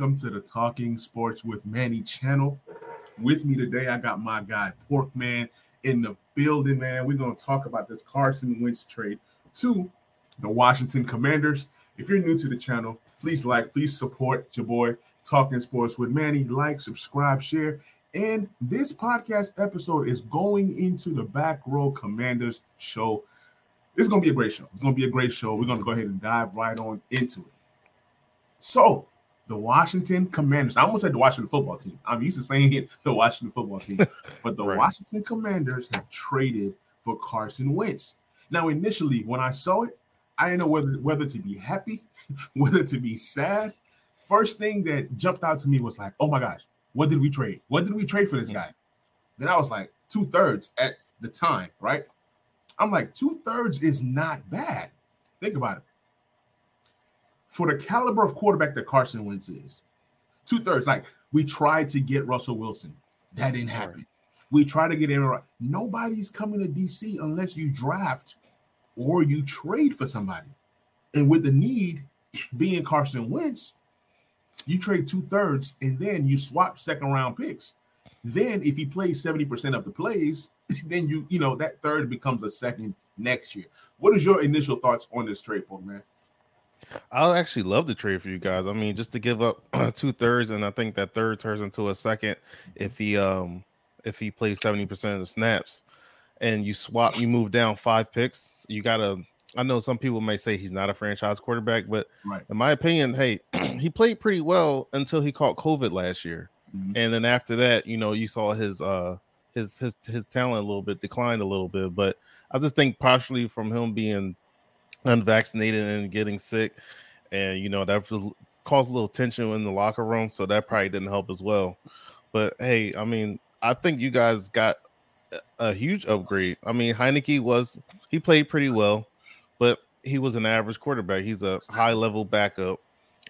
Welcome to the Talking Sports with Manny channel. With me today, I got my guy Porkman in the building, man. We're going to talk about this Carson Wentz trade to the Washington Commanders. If you're new to the channel, please like, please support your boy Talking Sports with Manny. Like, subscribe, share. And this podcast episode is going into the Back Row Commanders show. It's going to be a great show. It's going to be a great show. We're going to go ahead and dive right on into it. So, the Washington Commanders, I almost said the Washington football team. I'm used to saying it, the Washington football team. But the right. Washington Commanders have traded for Carson Wentz. Now, initially, when I saw it, I didn't know whether, whether to be happy, whether to be sad. First thing that jumped out to me was like, oh my gosh, what did we trade? What did we trade for this mm. guy? Then I was like, two thirds at the time, right? I'm like, two thirds is not bad. Think about it for the caliber of quarterback that Carson Wentz is, two thirds. Like we tried to get Russell Wilson, that didn't happen. We tried to get Aaron. Nobody's coming to DC unless you draft or you trade for somebody. And with the need being Carson Wentz, you trade two thirds and then you swap second round picks. Then if he plays 70% of the plays, then you, you know, that third becomes a second next year. What is your initial thoughts on this trade for man? I'll actually love to trade for you guys. I mean, just to give up two thirds, and I think that third turns into a second if he um if he plays seventy percent of the snaps, and you swap, you move down five picks. You gotta. I know some people may say he's not a franchise quarterback, but right. in my opinion, hey, he played pretty well until he caught COVID last year, mm-hmm. and then after that, you know, you saw his uh his his his talent a little bit declined a little bit. But I just think partially from him being unvaccinated and getting sick, and you know that caused a little tension in the locker room, so that probably didn't help as well. But hey, I mean, I think you guys got a huge upgrade. I mean, Heinicke was he played pretty well, but he was an average quarterback. He's a high level backup,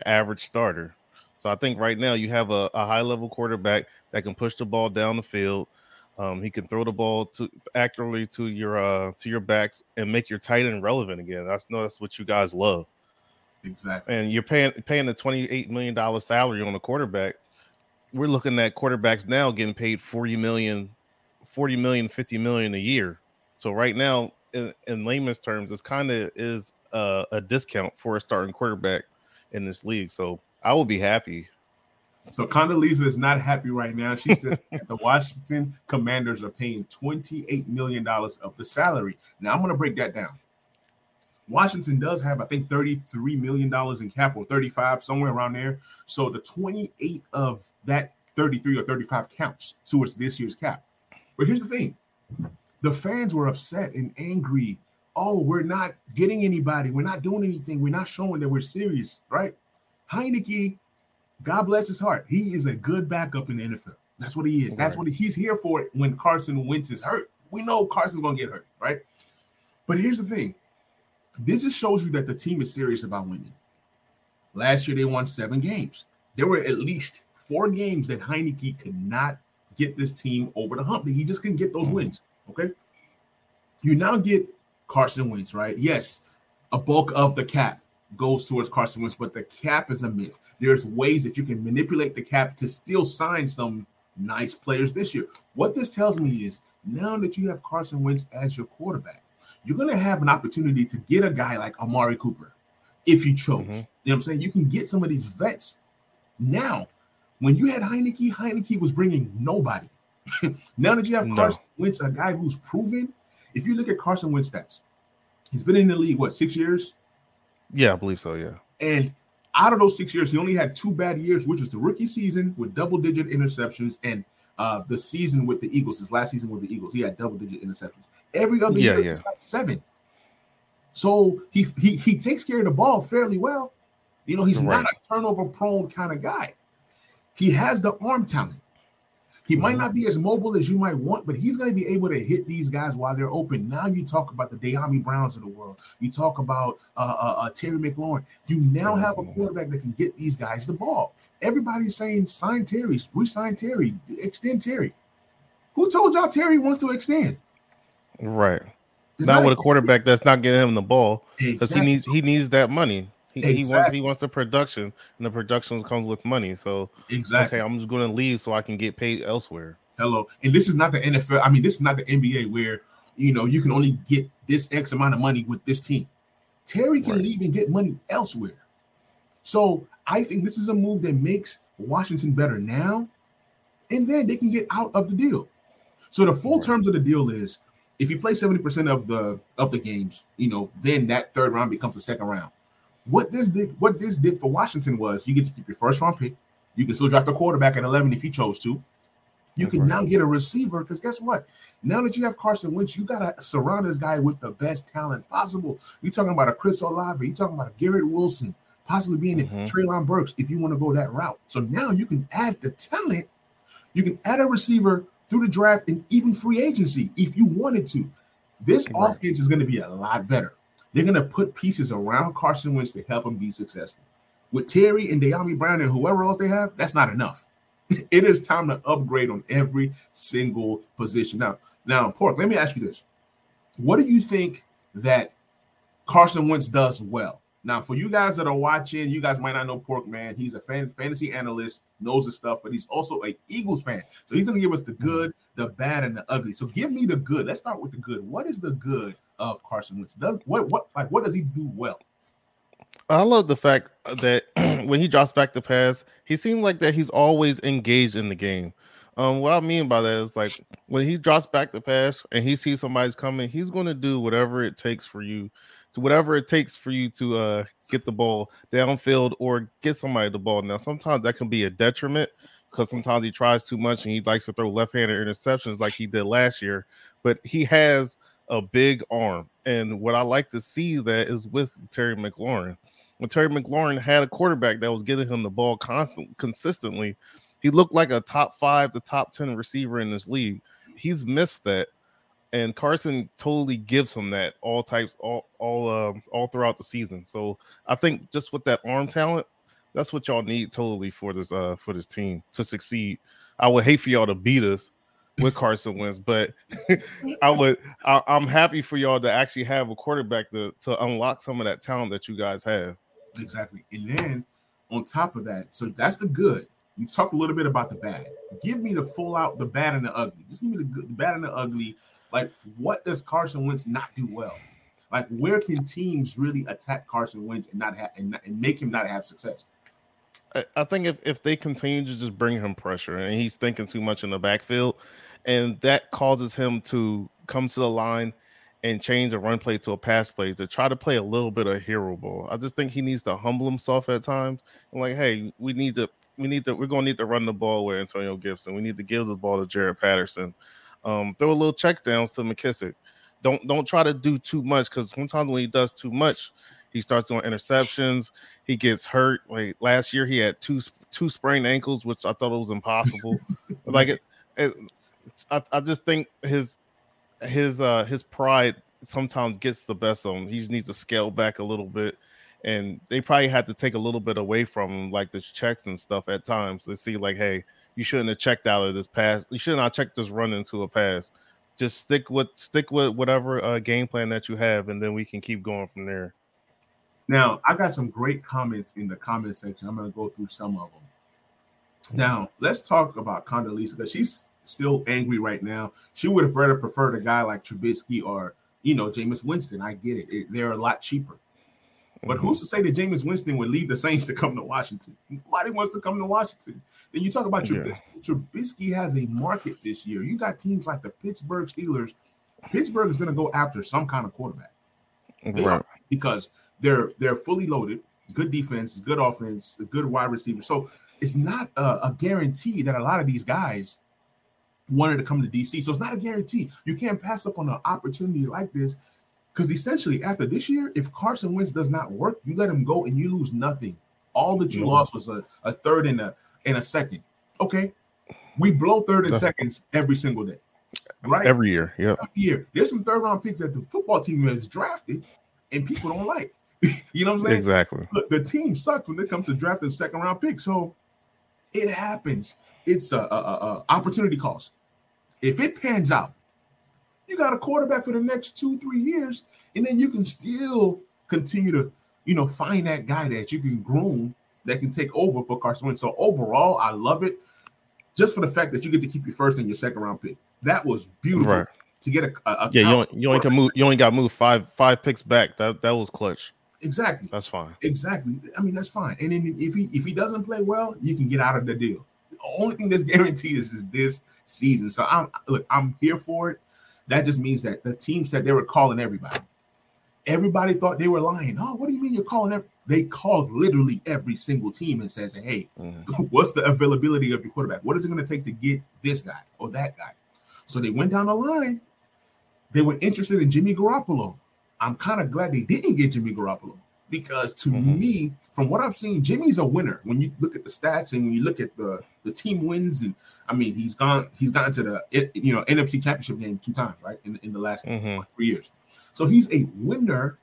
average starter. So I think right now you have a, a high level quarterback that can push the ball down the field um, he can throw the ball to accurately to your uh, to your backs and make your tight end relevant again. That's no, that's what you guys love. Exactly. And you're paying paying the twenty eight million dollar salary on a quarterback. We're looking at quarterbacks now getting paid 40 million, 40 million, 50 million a year. So right now, in, in layman's terms, it's kind of is a, a discount for a starting quarterback in this league. So I will be happy so Condoleezza is not happy right now. She says the Washington Commanders are paying $28 million of the salary. Now I'm going to break that down. Washington does have, I think, $33 million in cap or 35, somewhere around there. So the 28 of that 33 or 35 counts towards this year's cap. But here's the thing the fans were upset and angry. Oh, we're not getting anybody. We're not doing anything. We're not showing that we're serious, right? Heinicke God bless his heart. He is a good backup in the NFL. That's what he is. That's what he's here for when Carson Wentz is hurt. We know Carson's going to get hurt, right? But here's the thing this just shows you that the team is serious about winning. Last year, they won seven games. There were at least four games that Heinicke could not get this team over the hump. He just couldn't get those mm-hmm. wins. Okay. You now get Carson Wentz, right? Yes, a bulk of the cap goes towards Carson Wentz, but the cap is a myth. There's ways that you can manipulate the cap to still sign some nice players this year. What this tells me is now that you have Carson Wentz as your quarterback, you're going to have an opportunity to get a guy like Amari Cooper if you chose. Mm-hmm. You know what I'm saying? You can get some of these vets. Now, when you had Heinicke, Heinicke was bringing nobody. now that you have no. Carson Wentz, a guy who's proven, if you look at Carson Wentz stats, he's been in the league, what, six years? Yeah, I believe so. Yeah. And out of those six years, he only had two bad years, which was the rookie season with double digit interceptions and uh, the season with the Eagles, his last season with the Eagles, he had double digit interceptions. Every other yeah, year, yeah. like seven. So he, he he takes care of the ball fairly well. You know, he's right. not a turnover prone kind of guy. He has the arm talent. He might mm-hmm. not be as mobile as you might want, but he's going to be able to hit these guys while they're open. Now you talk about the Dyami Browns of the world. You talk about uh, uh, uh, Terry McLaurin. You now have a quarterback that can get these guys the ball. Everybody's saying sign Terry, we sign Terry, extend Terry. Who told y'all Terry wants to extend? Right. It's not, not with a quarterback that's not getting him the ball because exactly. he needs he needs that money. He, exactly. he wants he wants the production, and the production comes with money. So exactly, okay, I'm just going to leave so I can get paid elsewhere. Hello, and this is not the NFL. I mean, this is not the NBA where you know you can only get this X amount of money with this team. Terry can right. even get money elsewhere. So I think this is a move that makes Washington better now, and then they can get out of the deal. So the full right. terms of the deal is if you play 70% of the of the games, you know, then that third round becomes a second round. What this did, what this did for Washington was you get to keep your first round pick. You can still draft a quarterback at 11 if you chose to. You can right. now get a receiver because guess what? Now that you have Carson Wentz, you got to surround this guy with the best talent possible. You're talking about a Chris Olave, you're talking about a Garrett Wilson, possibly being mm-hmm. a Treylon Burks if you want to go that route. So now you can add the talent. You can add a receiver through the draft and even free agency if you wanted to. This right. offense is going to be a lot better. They're going to put pieces around Carson Wentz to help him be successful. With Terry and Dyami Brown and whoever else they have, that's not enough. it is time to upgrade on every single position. Now, now, Pork, let me ask you this. What do you think that Carson Wentz does well? Now, for you guys that are watching, you guys might not know Pork Man. He's a fan, fantasy analyst, knows the stuff, but he's also a Eagles fan. So he's going to give us the good, the bad, and the ugly. So give me the good. Let's start with the good. What is the good of Carson Wentz? Does what what like what does he do well? I love the fact that when he drops back the pass, he seems like that he's always engaged in the game. Um, what I mean by that is like when he drops back the pass and he sees somebody's coming, he's going to do whatever it takes for you to whatever it takes for you to uh, get the ball downfield or get somebody the ball. Now, sometimes that can be a detriment because sometimes he tries too much and he likes to throw left-handed interceptions like he did last year. But he has a big arm, and what I like to see that is with Terry McLaurin. When Terry McLaurin had a quarterback that was getting him the ball constant, consistently, he looked like a top five to top ten receiver in this league. He's missed that and Carson totally gives him that all types all all um all throughout the season. So I think just with that arm talent, that's what y'all need totally for this uh for this team to succeed. I would hate for y'all to beat us with Carson Wentz, but I would I, am happy for y'all to actually have a quarterback to to unlock some of that talent that you guys have. Exactly, and then on top of that, so that's the good. You've talked a little bit about the bad. Give me the full out, the bad and the ugly. Just give me the good, the bad and the ugly like, what does Carson Wentz not do well? Like, where can teams really attack Carson Wentz and not have and, and make him not have success? I think if, if they continue to just bring him pressure and he's thinking too much in the backfield, and that causes him to come to the line and change a run play to a pass play to try to play a little bit of hero ball. I just think he needs to humble himself at times. And like, hey, we need to, we need to, we're gonna need to run the ball with Antonio Gibson. We need to give the ball to Jaret Patterson. Um, throw a little check downs to McKissick. Don't don't try to do too much because sometimes when he does too much, he starts doing interceptions. He gets hurt. Like last year, he had two two sprained ankles, which I thought it was impossible. like it, it I, I just think his his uh his pride sometimes gets the best of him. He just needs to scale back a little bit. And they probably had to take a little bit away from him, like the checks and stuff at times to see, like, hey, you shouldn't have checked out of this pass. You should not check this run into a pass. Just stick with stick with whatever uh, game plan that you have, and then we can keep going from there. Now, I got some great comments in the comment section. I'm going to go through some of them. Now, let's talk about Condoleezza because she's still angry right now. She would have rather preferred a guy like Trubisky or you know Jameis Winston. I get it; it they're a lot cheaper. But mm-hmm. who's to say that Jameis Winston would leave the Saints to come to Washington? Nobody wants to come to Washington. Then you talk about Trubisky. Yeah. Trubisky has a market this year. You got teams like the Pittsburgh Steelers. Pittsburgh is going to go after some kind of quarterback, right? Because they're they're fully loaded, good defense, good offense, good wide receiver. So it's not a, a guarantee that a lot of these guys wanted to come to DC. So it's not a guarantee. You can't pass up on an opportunity like this because essentially after this year, if Carson Wentz does not work, you let him go and you lose nothing. All that you mm-hmm. lost was a, a third and a in a second. Okay. We blow third and seconds every single day. Right? Every year. Yeah. Every year. There's some third round picks that the football team has drafted and people don't like. you know what I'm saying? Exactly. Look, the team sucks when it comes to drafting second round picks. So it happens. It's a, a, a opportunity cost. If it pans out, you got a quarterback for the next two, three years, and then you can still continue to you know, find that guy that you can groom that can take over for Carson Wentz. So overall, I love it just for the fact that you get to keep your first and your second round pick. That was beautiful right. to get a, a, a yeah. You only, you only can move. You only got moved five five picks back. That that was clutch. Exactly. That's fine. Exactly. I mean, that's fine. And then if he if he doesn't play well, you can get out of the deal. Only thing that's guaranteed is, is this season. So I'm look, I'm here for it. That just means that the team said they were calling everybody. Everybody thought they were lying. Oh, what do you mean you're calling every? They called literally every single team and says, "Hey, mm-hmm. what's the availability of your quarterback? What is it going to take to get this guy or that guy?" So they went down the line. They were interested in Jimmy Garoppolo. I'm kind of glad they didn't get Jimmy Garoppolo because to mm-hmm. me, from what I've seen, Jimmy's a winner. When you look at the stats and when you look at the the team wins, and I mean, he's gone he's gotten to the you know NFC Championship game two times, right, in, in the last mm-hmm. three years. So he's a winner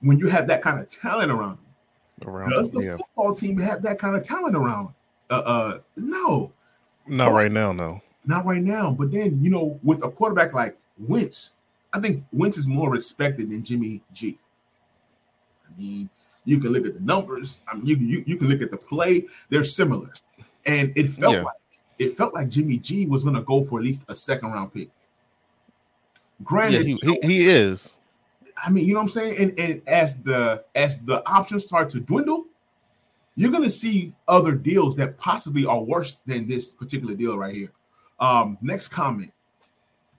when you have that kind of talent around him. Around Does the yeah. football team have that kind of talent around? Uh, uh no, not right now. No, not right now. But then you know, with a quarterback like Wentz, I think Wentz is more respected than Jimmy G. You can look at the numbers. I mean, you can you, you can look at the play. They're similar, and it felt yeah. like it felt like Jimmy G was going to go for at least a second round pick. Granted, yeah, he, he, he, is. I mean, you know what I'm saying. And, and as the as the options start to dwindle, you're going to see other deals that possibly are worse than this particular deal right here. Um, next comment.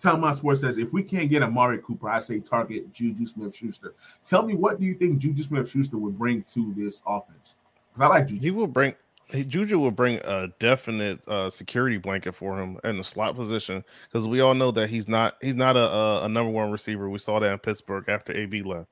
Tell My Sports says, if we can't get Amari Cooper, I say target Juju Smith Schuster. Tell me, what do you think Juju Smith Schuster would bring to this offense? Because I like Juju. He will bring, Juju will bring a definite uh, security blanket for him in the slot position because we all know that he's not he's not a, a, a, number one receiver. We saw that in Pittsburgh after AB left.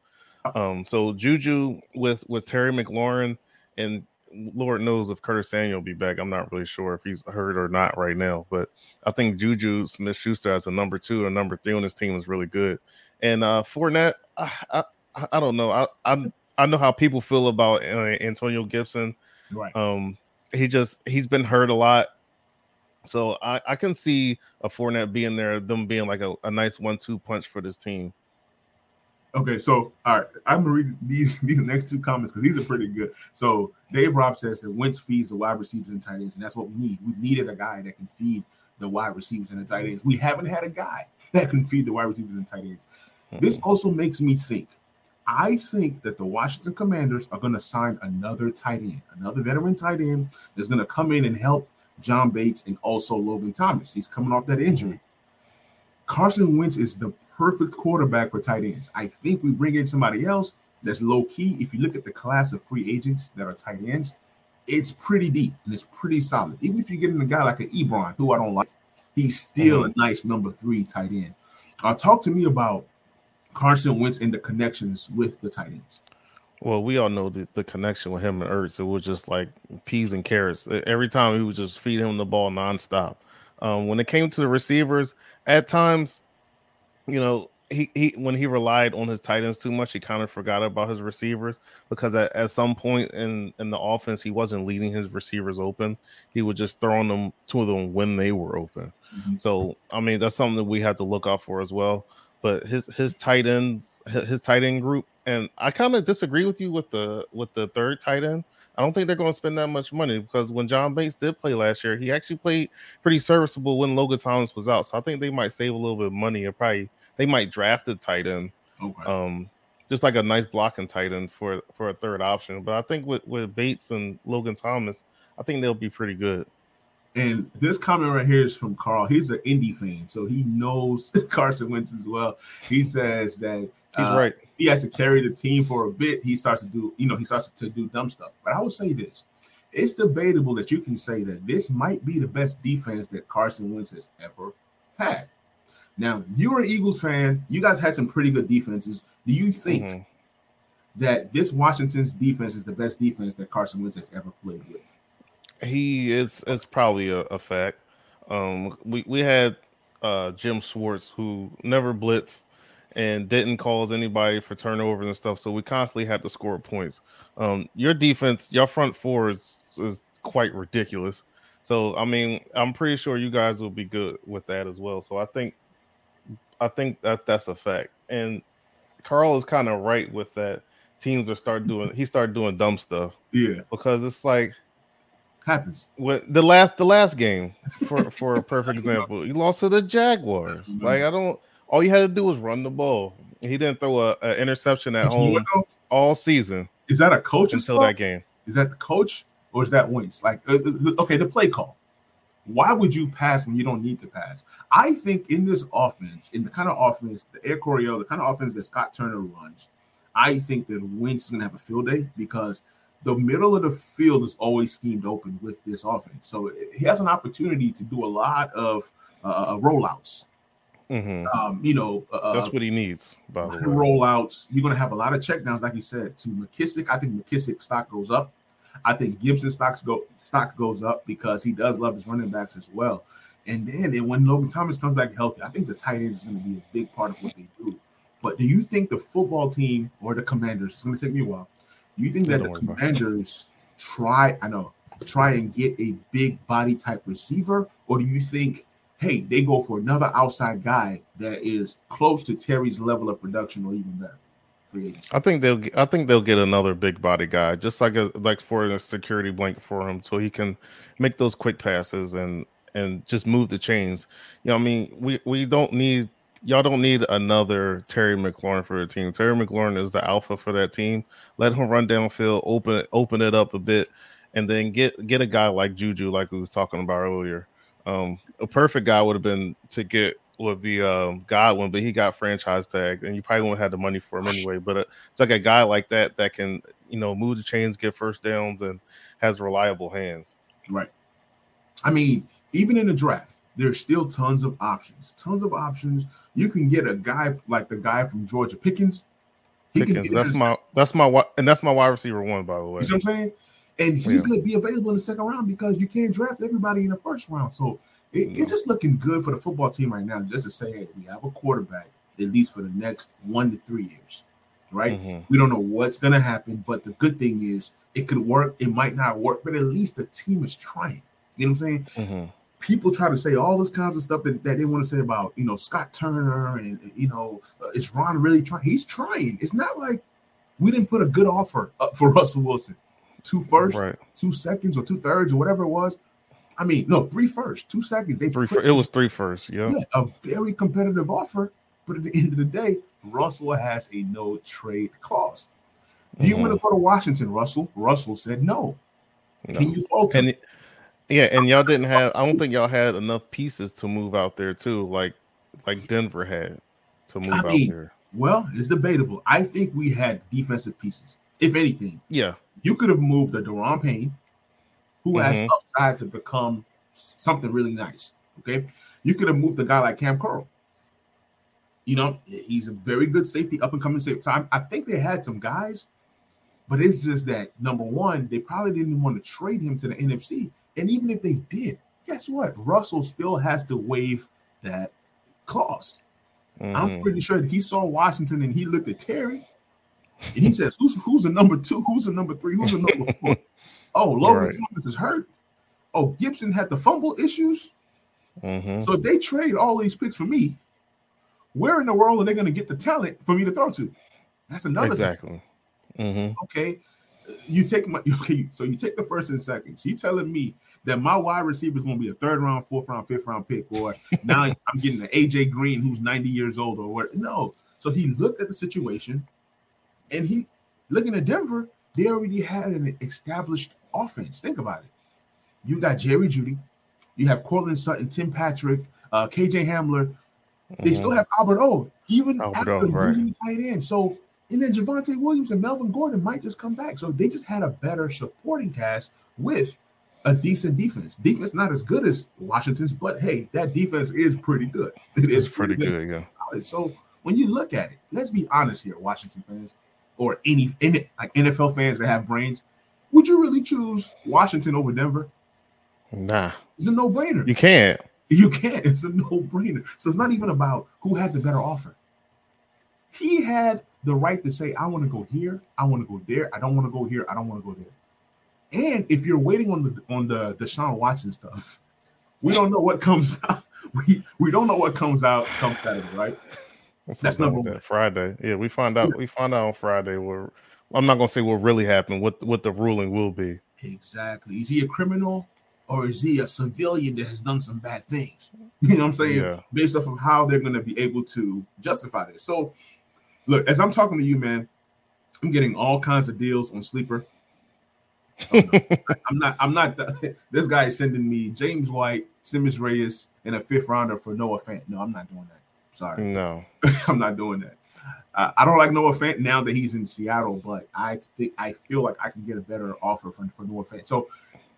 Um, so Juju with with Terry McLaurin and Lord knows if Curtis Samuel will be back. I'm not really sure if he's hurt or not right now, but I think Juju Smith Schuster as a number two or number three on this team is really good. And uh Fournette, I, I, I don't know. I, I I know how people feel about uh, Antonio Gibson. Right. Um, he just he's been hurt a lot. So I, I can see a Fournette being there, them being like a, a nice one-two punch for this team. Okay, so all right, I'm gonna read these these next two comments because these are pretty good. So Dave Rob says that Wentz feeds the wide receivers and tight ends, and that's what we need. We needed a guy that can feed the wide receivers and the tight ends. We haven't had a guy that can feed the wide receivers and tight ends. Mm-hmm. This also makes me think. I think that the Washington Commanders are going to sign another tight end, another veteran tight end that's going to come in and help John Bates and also Logan Thomas. He's coming off that injury. Carson Wentz is the perfect quarterback for tight ends. I think we bring in somebody else that's low key. If you look at the class of free agents that are tight ends, it's pretty deep and it's pretty solid. Even if you get in a guy like an Ebron, who I don't like, he's still mm-hmm. a nice number three tight end. Uh, talk to me about Carson Wentz and the connections with the tight ends. Well, we all know the, the connection with him and Ertz. It was just like peas and carrots. Every time he would just feed him the ball nonstop. Um, when it came to the receivers, at times you know, he, he when he relied on his tight ends too much, he kind of forgot about his receivers because at, at some point in in the offense, he wasn't leading his receivers open. He was just throwing them to them when they were open. Mm-hmm. So I mean, that's something that we have to look out for as well. But his his tight ends, his tight end group, and I kind of disagree with you with the with the third tight end. I don't think they're going to spend that much money because when John Bates did play last year, he actually played pretty serviceable when Logan Thomas was out. So I think they might save a little bit of money and probably they might draft a tight end. Okay. Um, just like a nice blocking tight end for for a third option. But I think with with Bates and Logan Thomas, I think they'll be pretty good. And this comment right here is from Carl. He's an Indy fan, so he knows Carson Wentz as well. He says that he's uh, right he has to carry the team for a bit. He starts to do, you know, he starts to do dumb stuff. But I will say this: it's debatable that you can say that this might be the best defense that Carson Wentz has ever had. Now, you're an Eagles fan. You guys had some pretty good defenses. Do you think mm-hmm. that this Washington's defense is the best defense that Carson Wentz has ever played with? He is. It's probably a, a fact. Um, we we had uh, Jim Schwartz who never blitzed and didn't cause anybody for turnovers and stuff. So we constantly had to score points. Um, your defense, your front four is, is quite ridiculous. So I mean, I'm pretty sure you guys will be good with that as well. So I think, I think that that's a fact. And Carl is kind of right with that. teams are start doing he started doing dumb stuff. Yeah, because it's like happens. When the last the last game for for a perfect example, you lost to the Jaguars. Mm-hmm. Like I don't. All you had to do was run the ball. He didn't throw a interception at home all season. Is that a coach until fault? that game? Is that the coach or is that Wentz? Like, uh, uh, okay, the play call. Why would you pass when you don't need to pass? I think in this offense, in the kind of offense, the Air Coryell, the kind of offense that Scott Turner runs, I think that Wentz is going to have a field day because the middle of the field is always schemed open with this offense. So he has an opportunity to do a lot of uh, uh rollouts. Mm-hmm. Um, you know, uh, that's what he needs. By the way, rollouts. You're going to have a lot of checkdowns, like you said, to McKissick. I think McKissick stock goes up. I think Gibson stocks go stock goes up because he does love his running backs as well. And then and when Logan Thomas comes back healthy, I think the tight end is going to be a big part of what they do. But do you think the football team or the Commanders? It's going to take me a while. You think that the Commanders try? I know try and get a big body type receiver, or do you think, hey, they go for another outside guy that is close to Terry's level of production or even better? I think they'll. I think they'll get another big body guy, just like a like for a security blanket for him, so he can make those quick passes and and just move the chains. You know, I mean, we we don't need y'all don't need another Terry McLaurin for the team. Terry McLaurin is the alpha for that team. Let him run downfield, open open it up a bit, and then get get a guy like Juju, like we was talking about earlier. Um, a perfect guy would have been to get would be um, Godwin, but he got franchise tagged, and you probably won't have the money for him anyway. But uh, it's like a guy like that that can you know move the chains, get first downs, and has reliable hands. Right. I mean, even in the draft, there's still tons of options. Tons of options. You can get a guy like the guy from Georgia Pickens. He Pickens. That's my that's my and that's my wide receiver one, by the way. You know what I'm saying? And he's yeah. going to be available in the second round because you can't draft everybody in the first round. So it, no. it's just looking good for the football team right now. Just to say, hey, we have a quarterback at least for the next one to three years, right? Mm-hmm. We don't know what's going to happen, but the good thing is it could work. It might not work, but at least the team is trying. You know what I'm saying? Mm-hmm people try to say all this kinds of stuff that, that they want to say about you know Scott Turner and you know uh, is Ron really trying? He's trying. It's not like we didn't put a good offer up for Russell Wilson, two first, right. two seconds, or two thirds, or whatever it was. I mean, no, three first, two seconds. They three. it was three first. Yeah. yeah, a very competitive offer. But at the end of the day, Russell has a no trade clause. Do you mm-hmm. want to go to Washington, Russell? Russell said no. no. Can you falter? And yeah, and y'all didn't have. I don't think y'all had enough pieces to move out there too, like like Denver had to move I mean, out there. Well, it's debatable. I think we had defensive pieces. If anything, yeah, you could have moved a Daron Payne, who mm-hmm. has upside to become something really nice. Okay, you could have moved a guy like Cam Curl. You know, he's a very good safety, up and coming safety. So I, I think they had some guys, but it's just that number one, they probably didn't want to trade him to the NFC and even if they did, guess what? Russell still has to waive that clause. Mm-hmm. I'm pretty sure that he saw Washington and he looked at Terry and he says, Who's who's the number two? Who's the number three? Who's the number four? oh, Logan right. Thomas is hurt. Oh, Gibson had the fumble issues. Mm-hmm. So if they trade all these picks for me, where in the world are they going to get the talent for me to throw to? That's another exactly. Mm-hmm. Okay, you take my okay, so you take the first and second. So you telling me that my wide receiver is going to be a third round, fourth round, fifth round pick, or now I'm getting an AJ Green who's 90 years old or what? No. So he looked at the situation, and he looking at Denver. They already had an established offense. Think about it. You got Jerry Jeudy, you have Courtland Sutton, Tim Patrick, uh, KJ Hamler. They mm-hmm. still have Albert O, even Albert after o, right. losing the tight end. So and then Javonte Williams and Melvin Gordon might just come back. So they just had a better supporting cast with a decent defense. Defense not as good as Washington's, but hey, that defense is pretty good. It is pretty, pretty good, yeah. So when you look at it, let's be honest here, Washington fans, or any, any like NFL fans that have brains. Would you really choose Washington over Denver? Nah, it's a no-brainer. You can't. You can't. It's a no-brainer. So it's not even about who had the better offer. He had the right to say, I want to go here, I want to go there, I don't want to go here, I don't want to go there. And if you're waiting on the on the Deshaun Watson stuff, we don't know what comes out. We we don't know what comes out come Saturday, right? What's That's number that? Friday. Yeah, we find out. We find out on Friday where I'm not gonna say what really happened, what what the ruling will be. Exactly. Is he a criminal or is he a civilian that has done some bad things? You know what I'm saying? Yeah. Based off of how they're going to be able to justify this. So, look, as I'm talking to you, man, I'm getting all kinds of deals on Sleeper. I'm not. I'm not. This guy is sending me James White, Simmons Reyes, and a fifth rounder for Noah Fant. No, I'm not doing that. Sorry, No. I'm not doing that. Uh, I don't like Noah Fant now that he's in Seattle, but I think I feel like I can get a better offer for, for Noah Fant. So,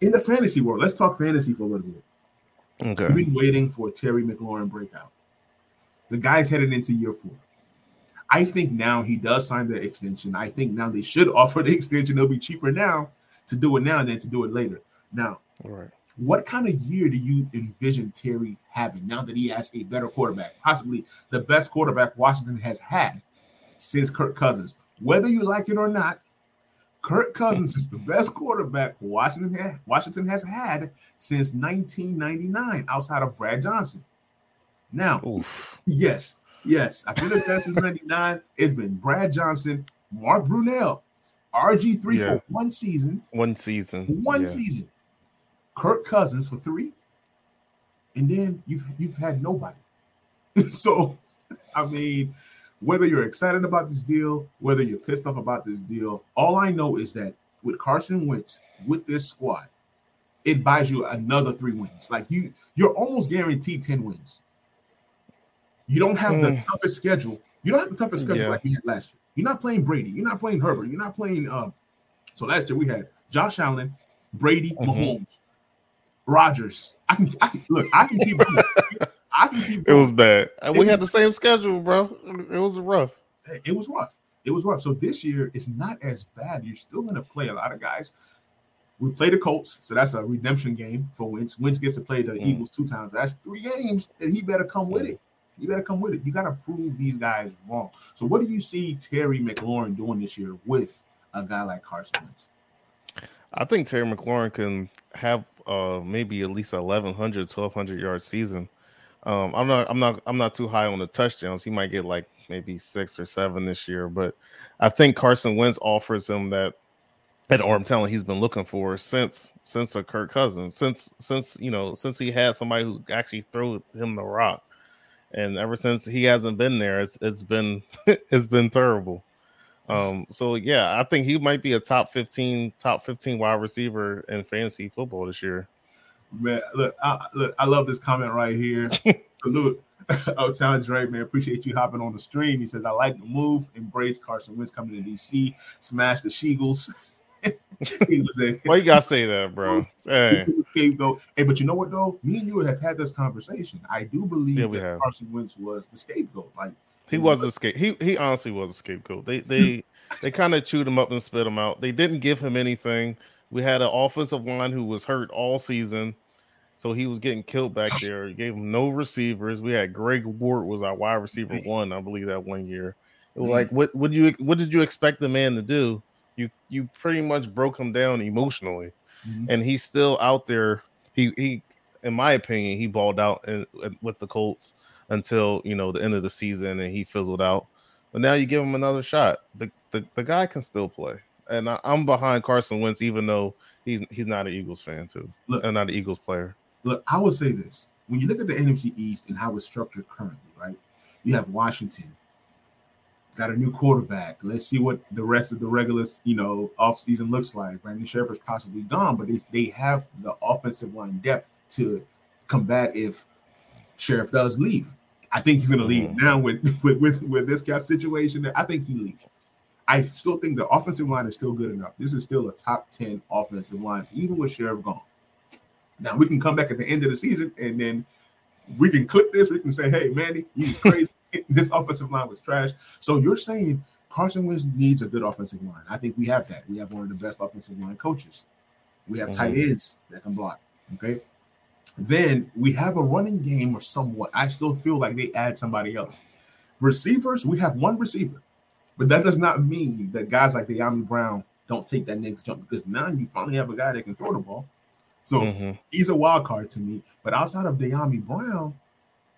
in the fantasy world, let's talk fantasy for a little bit. Okay. We've been waiting for Terry McLaurin breakout. The guy's headed into year four. I think now he does sign the extension. I think now they should offer the extension. It'll be cheaper now to do it now than to do it later. Now, All right. what kind of year do you envision Terry having now that he has a better quarterback, possibly the best quarterback Washington has had since Kirk Cousins? Whether you like it or not, Kirk Cousins is the best quarterback Washington ha- Washington has had since 1999, outside of Brad Johnson. Now, Oof. yes, yes, I think the best since 99. It's been Brad Johnson, Mark Brunell, RG3 Yeah. for one season, One season. one yeah. season. Kirk Cousins for three, and then you've you've had nobody. so, I mean, whether you're excited about this deal, whether you're pissed off about this deal, all I know is that with Carson Wentz with this squad, it buys you another three wins. Like you, you're almost guaranteed ten wins. You don't have the Mm. toughest schedule. You don't have the toughest schedule Yeah. like you had last year. You're not playing Brady. You're not playing Herbert. You're not playing. Um, so last year we had Josh Allen, Brady, Mhm. Mahomes, Rodgers. I can, I can look. I can keep. I can keep. It was bad. And It we was- had the same schedule, bro. It was rough. it was rough. It was rough. So this year it's not as bad. You're still going to play a lot of guys. We play the Colts, so that's a redemption game for Wentz. Wentz gets to play the Mm. Eagles two times. That's three games, and he better come with it. You better come with it. You got to prove these guys wrong. So what do you see Terry McLaurin doing this year with a guy like Carson Wentz? I think Terry McLaurin can have uh maybe at least 1100 1200 yard season. Um I'm not I'm not I'm not too high on the touchdowns. He might get like maybe 6 or 7 this year, but I think Carson Wentz offers him that that arm talent he's been looking for since since a Kirk Cousins, since since you know, since he had somebody who actually threw him the rock. And ever since he hasn't been there, it's it's been it's been terrible. Um, so yeah, I think he might be a top 15, top 15 wide receiver in fantasy football this year. Man, look, I, look, I love this comment right here. Salute, Uptown Drake, man. Appreciate you hopping on the stream. He says, "I like the move. Embrace Carson Wentz coming to DC. Smash the Sheagles." He was a Why you gotta say that, bro? Oh, hey, scapegoat. Hey, but you know what though? Me and you have had this conversation. I do believe Yeah, we that have. Carson Wentz was the scapegoat. Like he was the scape. He he honestly was a scapegoat. They they they kind of chewed him up and spit him out. They didn't give him anything. We had an offensive line who was hurt all season, so he was getting killed back there. You gave him no receivers. We had Greg Ward was our wide receiver one, I believe that one year. It was mm-hmm. like what what you what did you expect the man to do? You you pretty much broke him down emotionally. Mhm. and he's still out there. He he, in my opinion, he balled out in, with the Colts until you know the end of the season, and he fizzled out. But now you give him another shot. The the, the guy can still play, and I, I'm behind Carson Wentz, even though he's he's not an Eagles fan too, Look. and not an Eagles player. Look, I would say this: when you look at the NFC East and how it's structured currently, right? You have Washington got a new quarterback. Let's see what the rest of the regular, you know, offseason looks like. Brandon Scherff is possibly gone, but they, they have the offensive line depth to combat if Scherff does leave. I think he's going to leave Mhm. now with, with with with this cap situation. I think he leaves. I still think the offensive line is still good enough. This is still a top 10 offensive line, even with Scherff gone. Now we can come back at the end of the season and then we can clip this. We can say, hey, Mandy, he's crazy. This offensive line was trash. So you're saying Carson Wentz needs a good offensive line. I think we have that. We have one of the best offensive line coaches. We have tight ends that can block. Okay. Then we have a running game or somewhat. I still feel like they add somebody else. Receivers, we have one receiver, but that does not mean that guys like Dyami Brown don't take that next jump because now you finally have a guy that can throw the ball. So Mhm. he's a wild card to me. But outside of Dyami Brown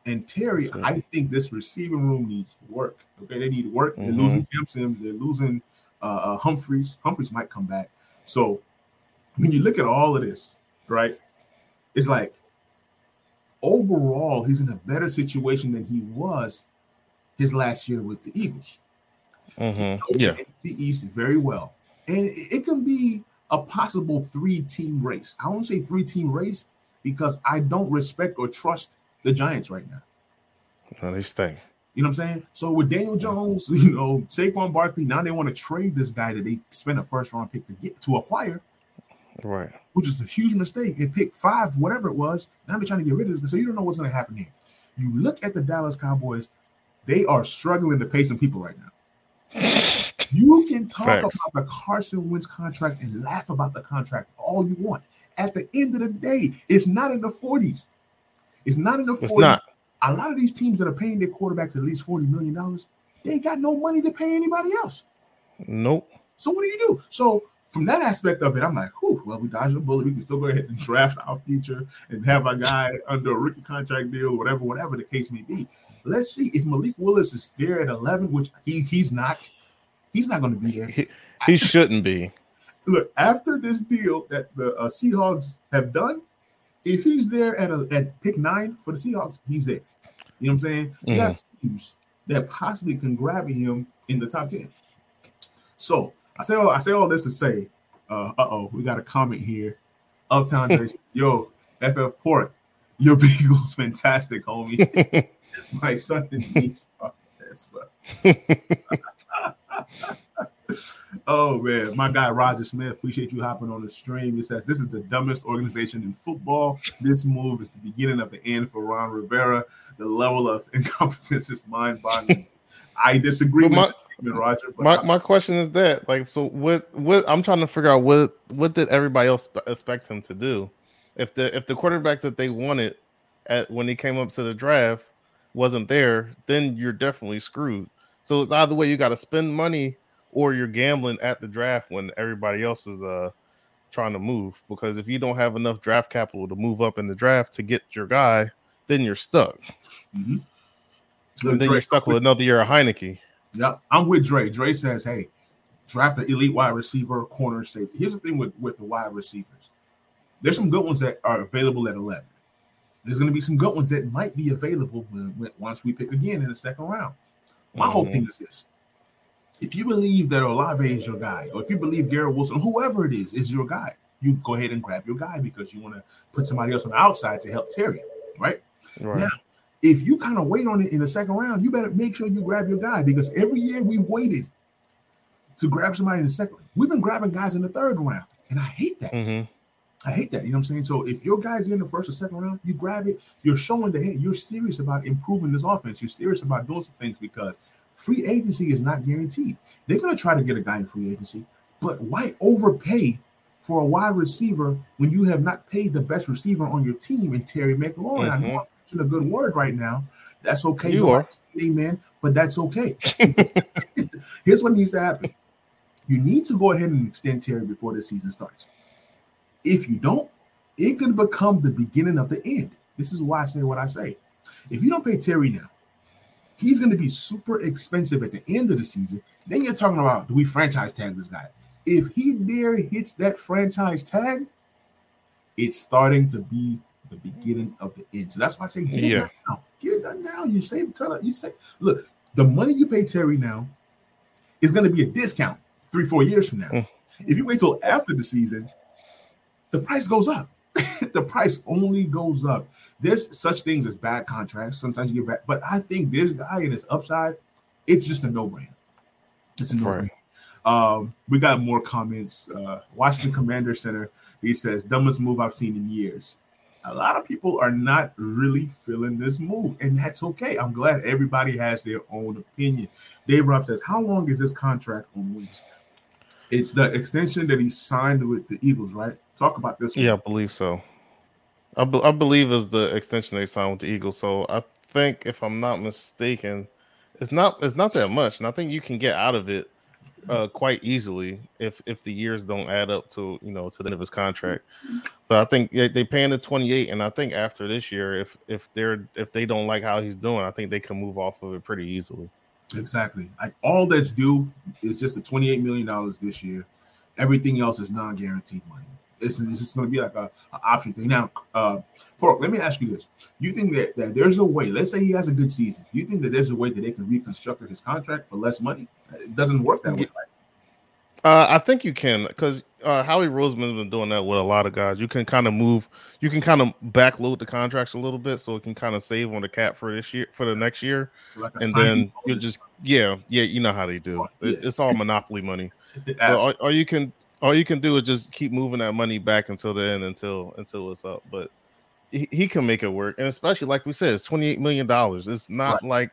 and Terry, Sure. I think this receiving room needs work. Okay, they need work. They're Mhm. losing Cam Sims. They're losing uh, Humphries. Humphries might come back. So when you look at all of this, right, it's like overall he's in a better situation than he was his last year with the Eagles. Mm-hmm. Yeah, the East very well, and it can be a possible three-team race. I won't say three-team race because I don't respect or trust the Giants right now. No, they stay. You know what I'm saying? So with Daniel Jones, you know, Saquon Barkley, now they want to trade this guy that they spent a first round pick to get to acquire. Right. Which is a huge mistake. They picked five, whatever it was. Now they're trying to get rid of this. So you don't know what's going to happen here. You look at the Dallas Cowboys, they are struggling to pay some people right now. You can talk Facts. about the Carson Wentz contract and laugh about the contract all you want. At the end of the day, it's not in the 40s. It's not 40s. It's not. A lot of these teams that are paying their quarterbacks at least $40 million, they ain't got no money to pay anybody else. Nope. So what do you do? So from that aspect of it, I'm like, whew, well, we dodged a bullet. We can still go ahead and draft our future and have our guy under a rookie contract deal, whatever, whatever the case may be. Let's see if Malik Willis is there at 11, which he he's not. He's not going to be there. He, he shouldn't be. Look, after this deal that the uh, Seahawks have done, if he's there at a, at pick nine for the Seahawks, he's there. You know what I'm saying? Mm-hmm. You have teams that possibly can grab him in the top 10. So I say all I say all this to say, uh oh, we got a comment here. Uptown Jason, yo, FF Port, your Beagles fantastic, homie. My son needs this, but oh man, my guy Roger Smith, appreciate you hopping on the stream. He says this is the dumbest organization in football. This move is the beginning of the end for Ron Rivera. The level of incompetence is mind-boggling. I disagree my, with Roger. my, my question is that like so what what I'm trying to figure out what what did everybody else expect him to do? If the if the quarterbacks that they wanted at when he came up to the draft wasn't there, then you're definitely screwed. So it's either way you got to spend money or you're gambling at the draft when everybody else is uh trying to move. Because if you don't have enough draft capital to move up in the draft to get your guy, then you're stuck. Mm-hmm. And then Dre, you're stuck with another year of Heinicke. Yeah, I'm with Dre. Dre says, hey, draft an elite wide receiver, corner safety. Here's the thing with, with the wide receivers. There's some good ones that are available at 11. There's going to be some good ones that might be available when, when, once we pick again in the second round. My mm-hmm. whole thing is this. If you believe that Olave is your guy, or if you believe Garrett Wilson, whoever it is, is your guy, you go ahead and grab your guy because you want to put somebody else on the outside to help Terry, right? right. Now, if you kind of wait on it in the second round, you better make sure you grab your guy because every year we've waited to grab somebody in the second. We've been grabbing guys in the third round, and I hate that. Mm-hmm. I hate that. You know what I'm saying? So if your guy's in the first or second round, you grab it. You're showing that hey, you're serious about improving this offense. You're serious about doing some things because free agency is not guaranteed. They're going to try to get a guy in free agency, but why overpay for a wide receiver when you have not paid the best receiver on your team and Terry McLaurin? Mm-hmm. I know I'm a good word right now. That's okay. You are. Amen. But that's okay. Here's what needs to happen. You need to go ahead and extend Terry before the season starts. If you don't, it could become the beginning of the end. This is why I say what I say. If you don't pay Terry now, he's going to be super expensive at the end of the season. Then you're talking about do we franchise tag this guy? If he dare hits that franchise tag, it's starting to be the beginning of the end. So that's why I say get yeah. it done now. Get it done now. You save a ton of you say, look, the money you pay Terry now is going to be a discount three, four years from now. Mm. If you wait till after the season, the price goes up. the price only goes up. There's such things as bad contracts. Sometimes you get bad, but I think this guy and his upside, it's just a no-brainer. It's a no-brainer. Right. Um, we got more comments. Uh, Washington Commander Center. He says, dumbest move I've seen in years. A lot of people are not really feeling this move, and that's okay. I'm glad everybody has their own opinion. Dave Robb says, How long is this contract on Wentz? It's the extension that he signed with the Eagles, right? Talk about this. One. Yeah, I believe so. I, be- I believe is the extension they signed with the Eagles. So I think, if I'm not mistaken, it's not it's not that much, and I think you can get out of it uh, quite easily if if the years don't add up to you know to the end of his contract. But I think they, they paying the 28, and I think after this year, if if they're if they don't like how he's doing, I think they can move off of it pretty easily. Exactly. Like all that's due is just the $28 million this year. Everything else is non-guaranteed money. It's, it's just going to be like a, a, option thing. Now, uh, Pork, let me ask you this: You think that, that there's a way? Let's say he has a good season. You think that there's a way that they can reconstruct his contract for less money? It doesn't work that way. Right? Uh, I think you can because uh, Howie Roseman's been doing that with a lot of guys. You can kind of move, you can kind of backload the contracts a little bit, so it can kind of save on the cap for this year, for the next year, so like and then you just yeah, yeah, you know how they do. It, it's all monopoly money. all, all, you can all you can do is just keep moving that money back until the end, until until it's up. But he, he can make it work, and especially like we said, it's twenty eight million dollars. It's not right. like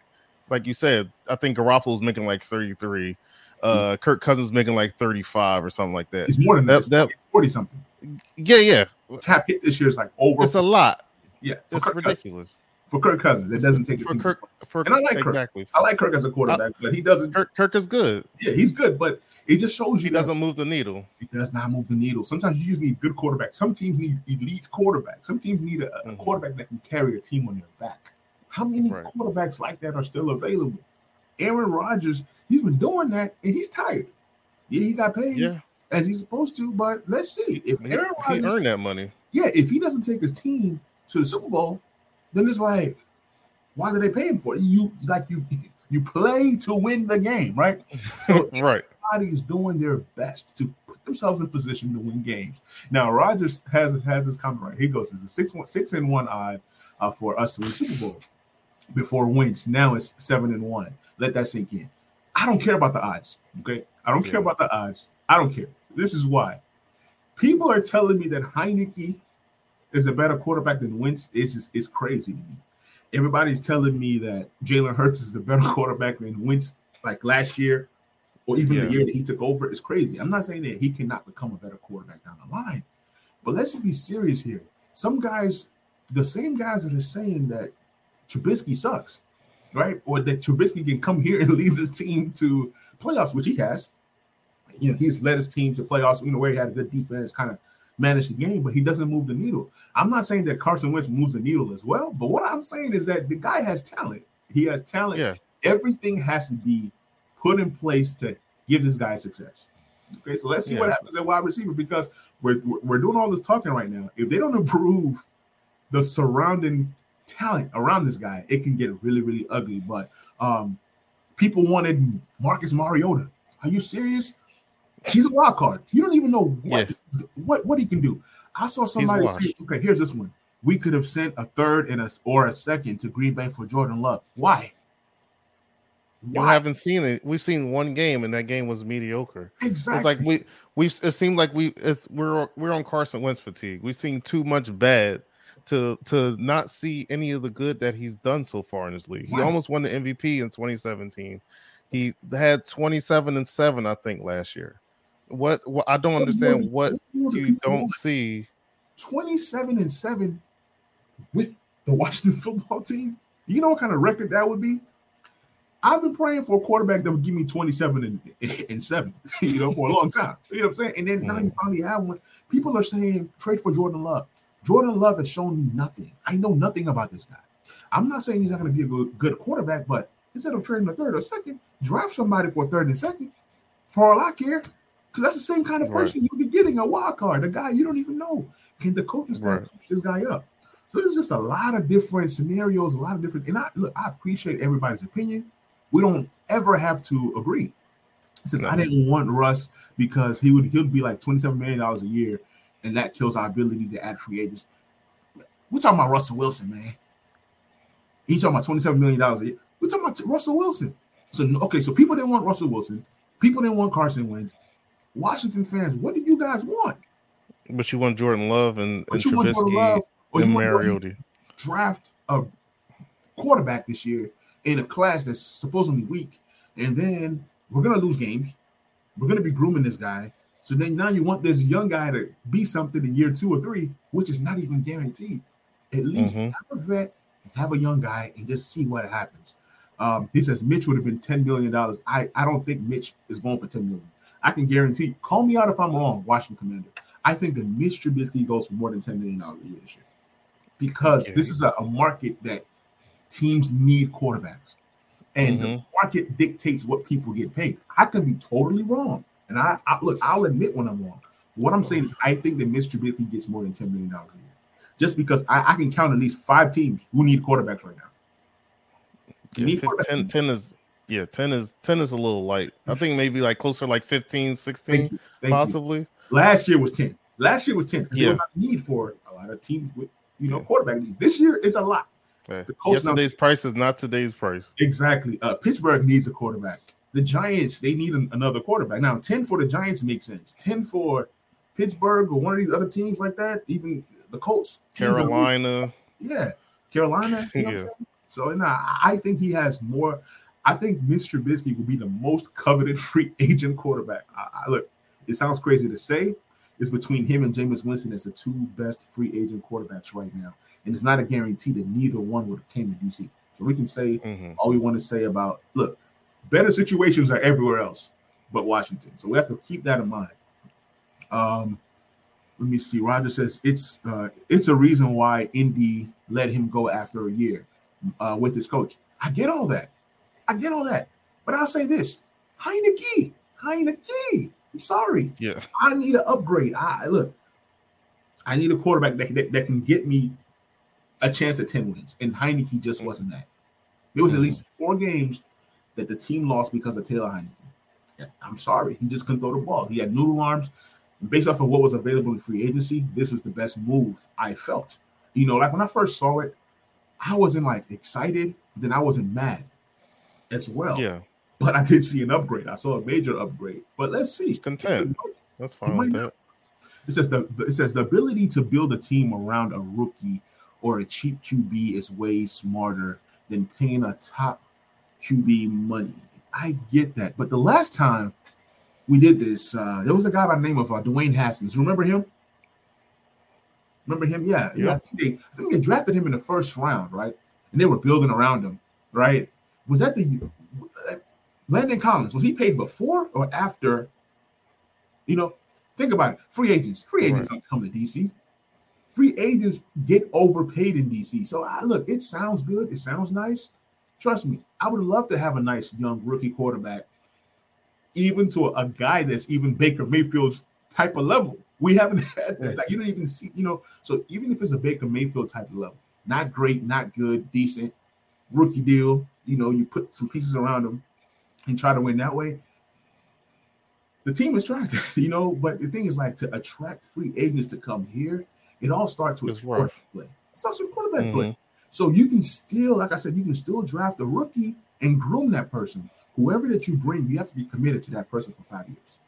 like you said. I think Garoppolo's making like thirty three uh Kirk Cousins making like 35 or something like that. He's more than that. that 40 something. Yeah, yeah. Cap hit this year is like over. It's a lot. Yeah, it's Kirk ridiculous. Cousins. For Kirk Cousins, it doesn't take for Kirk. For, and I like Kirk. Exactly. I like Kirk as a quarterback, I, but he doesn't. Kirk, Kirk, is good. Yeah, he's good, but it just shows you he doesn't move the needle. He does not move the needle. Sometimes you just need good quarterbacks. Some teams need elite quarterbacks. Some teams need a, a mm-hmm. quarterback that can carry a team on their back. How many right. quarterbacks like that are still available? Aaron Rodgers, he's been doing that, and he's tired. Yeah, he got paid. Yeah. As he's supposed to, but let's see if he, Aaron Rodgers earned that money. Yeah, if he doesn't take his team to the Super Bowl, then it's like, why do they pay him for it? You like you you play to win the game, right? So right. Everybody's doing their best to put themselves in position to win games. Now Rodgers has has his comment right. He goes, "It's a six one six and one odd uh, for us to win Super Bowl." Before wins, now it's seven and one. Let that sink in. I don't care about the odds. Okay, I don't yeah. care about the odds. I don't care. This is why. People are telling me that Heinicke is a better quarterback than Wentz. It's just, it's crazy to me. Everybody's telling me that Jalen Hurts is the better quarterback than Wentz, like last year, or even yeah. the year that he took over. It's crazy. I'm not saying that he cannot become a better quarterback down the line, but let's be serious here. Some guys, the same guys that are saying that Trubisky sucks, right? Or that Trubisky can come here and lead this team to playoffs, which he has. You know, he's led his team to playoffs you know, where he had a good defense, kind of managed the game, but he doesn't move the needle. I'm not saying that Carson Wentz moves the needle as well, but what I'm saying is that the guy has talent. He has talent. Yeah. Everything has to be put in place to give this guy success. Okay, so let's see yeah. what happens at wide receiver because we're we're doing all this talking right now. If they don't improve the surrounding talent around this guy, it can get really, really ugly. But um, people wanted Marcus Mariota. Are you serious? He's a wild card. You don't even know what yes. what, what he can do. I saw somebody say, okay, here's this one. We could have sent a third and a or a second to Green Bay for Jordan Love. Why? Why? You haven't seen it. We've seen one game, and that game was mediocre. Exactly. It's like we we it seemed like we it's, we're we're on Carson Wentz fatigue. We've seen too much bad to to not see any of the good that he's done so far in his league. He almost won the MVP in 2017. He had 27 and 7 I think last year. What, what I don't understand what you don't see 27 and 7 with the Washington football team. You know what kind of record that would be? I've been praying for a quarterback that would give me 27 and, and 7, you know, for a long time. You know what I'm saying? And then mm. now you finally have one. People are saying trade for Jordan Love. Jordan Love has shown me nothing. I know nothing about this guy. I'm not saying he's not going to be a good, good quarterback, but instead of trading a third or second, draft somebody for a third and second. For all I care, because that's the same kind of person right. you'll be getting a wild card, a guy you don't even know. Can the coaching staff right. coach this guy up? So there's just a lot of different scenarios, a lot of different. And I look, I appreciate everybody's opinion. We don't ever have to agree. Since no. I didn't want Russ because he would he'll be like twenty seven million dollars a year and that kills our ability to add free agents. We're talking about Russell Wilson, man. He's talking about $27 million a year. We're talking about Russell Wilson. So, okay, so people didn't want Russell Wilson. People didn't want Carson Wentz. Washington fans, what did you guys want? But you want Jordan Love and, and Trubisky Love, and Mariota. Draft a quarterback this year in a class that's supposedly weak, and then we're gonna lose games. We're gonna be grooming this guy. So then now you want this young guy to be something in year two or three, which is not even guaranteed. At least mm-hmm. have a vet, have a young guy, and just see what happens. Um, he says Mitch would have been $10 million. I, I don't think Mitch is going for 10 million. I can guarantee, call me out if I'm wrong, Washington Commander. I think that Mitch Trubisky goes for more than $10 million a year this year. Because this is a, a market that teams need quarterbacks. and mm-hmm. the market dictates what people get paid. I can be totally wrong, and I, I look. I'll admit when I'm wrong. What I'm saying is, I think that Mr. Trubisky gets more than ten million dollars a year, just because I, I, can count at least five teams who need quarterbacks right now. Yeah, 10, 10 is yeah, 10 is 10 is a little light. I think maybe like closer like 15, 16, Thank you. Thank possibly. You. Last year was 10. Last year was 10 because yeah. there was a need for a lot of teams with you know quarterback needs. This year is a lot. Okay. The Colts Yesterday's now, price is not today's price. Exactly. Uh, Pittsburgh needs a quarterback. The Giants, they need an, another quarterback. Now, 10 for the Giants makes sense. 10 for Pittsburgh or one of these other teams like that, even the Colts. Carolina. Yeah. Carolina. You know yeah. So nah, I think he has more. I think Mr. Trubisky will be the most coveted free agent quarterback. I, I, look, it sounds crazy to say. It's between him and Jameis Winston as the two best free agent quarterbacks right now. And it's not a guarantee that neither one would have came to DC. So we can say mm-hmm. all we want to say about look, better situations are everywhere else but Washington. So we have to keep that in mind. Um, let me see. Roger says it's uh, it's a reason why Indy let him go after a year uh, with his coach. I get all that. I get all that. But I'll say this: Heinicke, Heinicke. I'm sorry. Yeah. I need an upgrade. I look. I need a quarterback that, that, that can get me a chance at 10 wins. And Heinicke just wasn't that. There was at least four games that the team lost because of Taylor Heinicke. I'm sorry. He just couldn't throw the ball. He had noodle arms. Based off of what was available in free agency, this was the best move I felt. You know, like when I first saw it, I wasn't like excited, then I wasn't mad as well. Yeah. But I did see an upgrade. I saw a major upgrade. But let's see. Content. That's fine with that. It says the it says the ability to build a team around a rookie or a cheap QB is way smarter than paying a top QB money. I get that. But the last time we did this, uh, there was a guy by the name of uh, Dwayne Haskins. Remember him? Remember him? Yeah. Yeah. yeah I, think they, I think they drafted him in the first round, right? And they were building around him, right? Was that the Landon Collins? Was he paid before or after? You know, think about it. Free agents. Free agents right. don't come to DC free agents get overpaid in DC. So I look, it sounds good. It sounds nice. Trust me, I would love to have a nice young rookie quarterback, even to a, a guy that's even Baker Mayfield's type of level. We haven't had that. Like, you don't even see, you know. So even if it's a Baker Mayfield type of level, not great, not good, decent, rookie deal. You know, you put some pieces around him and try to win that way. The team is trying to, you know, but the thing is like to attract free agents to come here it all starts with quarterback play. It starts with quarterback mm-hmm. play. So you can still, like I said, you can still draft a rookie and groom that person. Whoever that you bring, you have to be committed to that person for five years.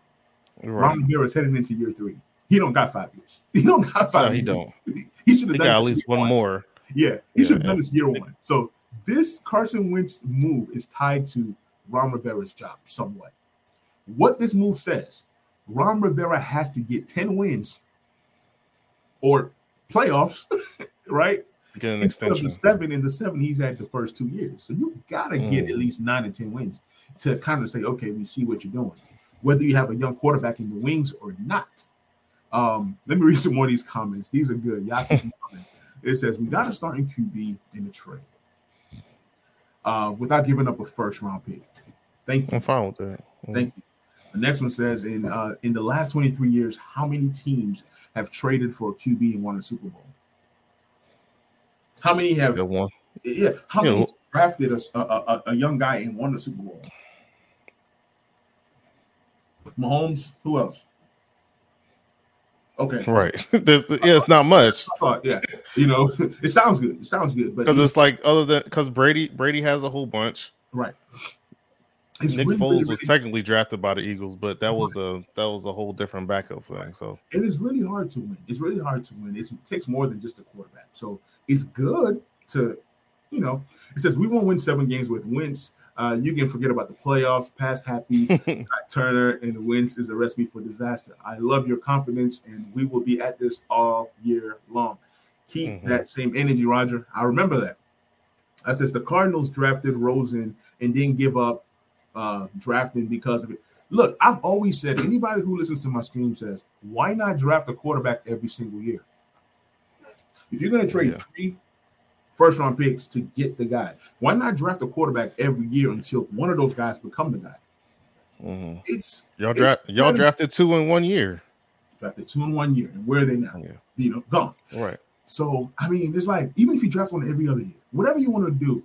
Right. Ron Rivera is heading into year three. He don't got five years. He don't got five. No, he years. don't. he should have done at least one, one more. Yeah, he yeah. should have done this year one. So this Carson Wentz move is tied to Ron Rivera's job somewhat. What this move says, Ron Rivera has to get 10 wins or playoffs, right? Get an Instead extension. of the seven in the seven he's had the first two years. So you gotta mm. get at least nine and ten wins to kind of say, okay, we see what you're doing, whether you have a young quarterback in the wings or not. Um, let me read some more of these comments. These are good. Y'all It says we got to start in QB in the trade uh, without giving up a first round pick. Thank you. I'm fine with that. Thank you. The next one says in uh, in the last 23 years, how many teams have traded for a QB and won a Super Bowl? How many have? One. Yeah. How many know. drafted a, a, a young guy and won the Super Bowl? Mahomes. Who else? Okay. Right. There's yeah, it's not much. yeah. You know, it sounds good. It sounds good, but because it's like other than because Brady Brady has a whole bunch. Right. It's Nick really, Foles really, was technically drafted by the Eagles, but that was a that was a whole different backup thing. So it is really hard to win. It's really hard to win. It's, it takes more than just a quarterback. So it's good to, you know, it says we won't win seven games with Wentz. Uh, you can forget about the playoffs. Pass happy, Turner, and Wentz is a recipe for disaster. I love your confidence, and we will be at this all year long. Keep mm-hmm. that same energy, Roger. I remember that. I says the Cardinals drafted Rosen and didn't give up uh, drafting because of it. Look, I've always said anybody who listens to my stream says, why not draft a quarterback every single year? If you're going to trade yeah. three first round picks to get the guy. Why not draft a quarterback every year until one of those guys become the guy? Mhm. It's Y'all it's draft y'all drafted two in one year. drafted two in one year, and where are they now? Yeah. You know, gone. Right. So I mean, there's like even if you draft one every other year, whatever you want to do,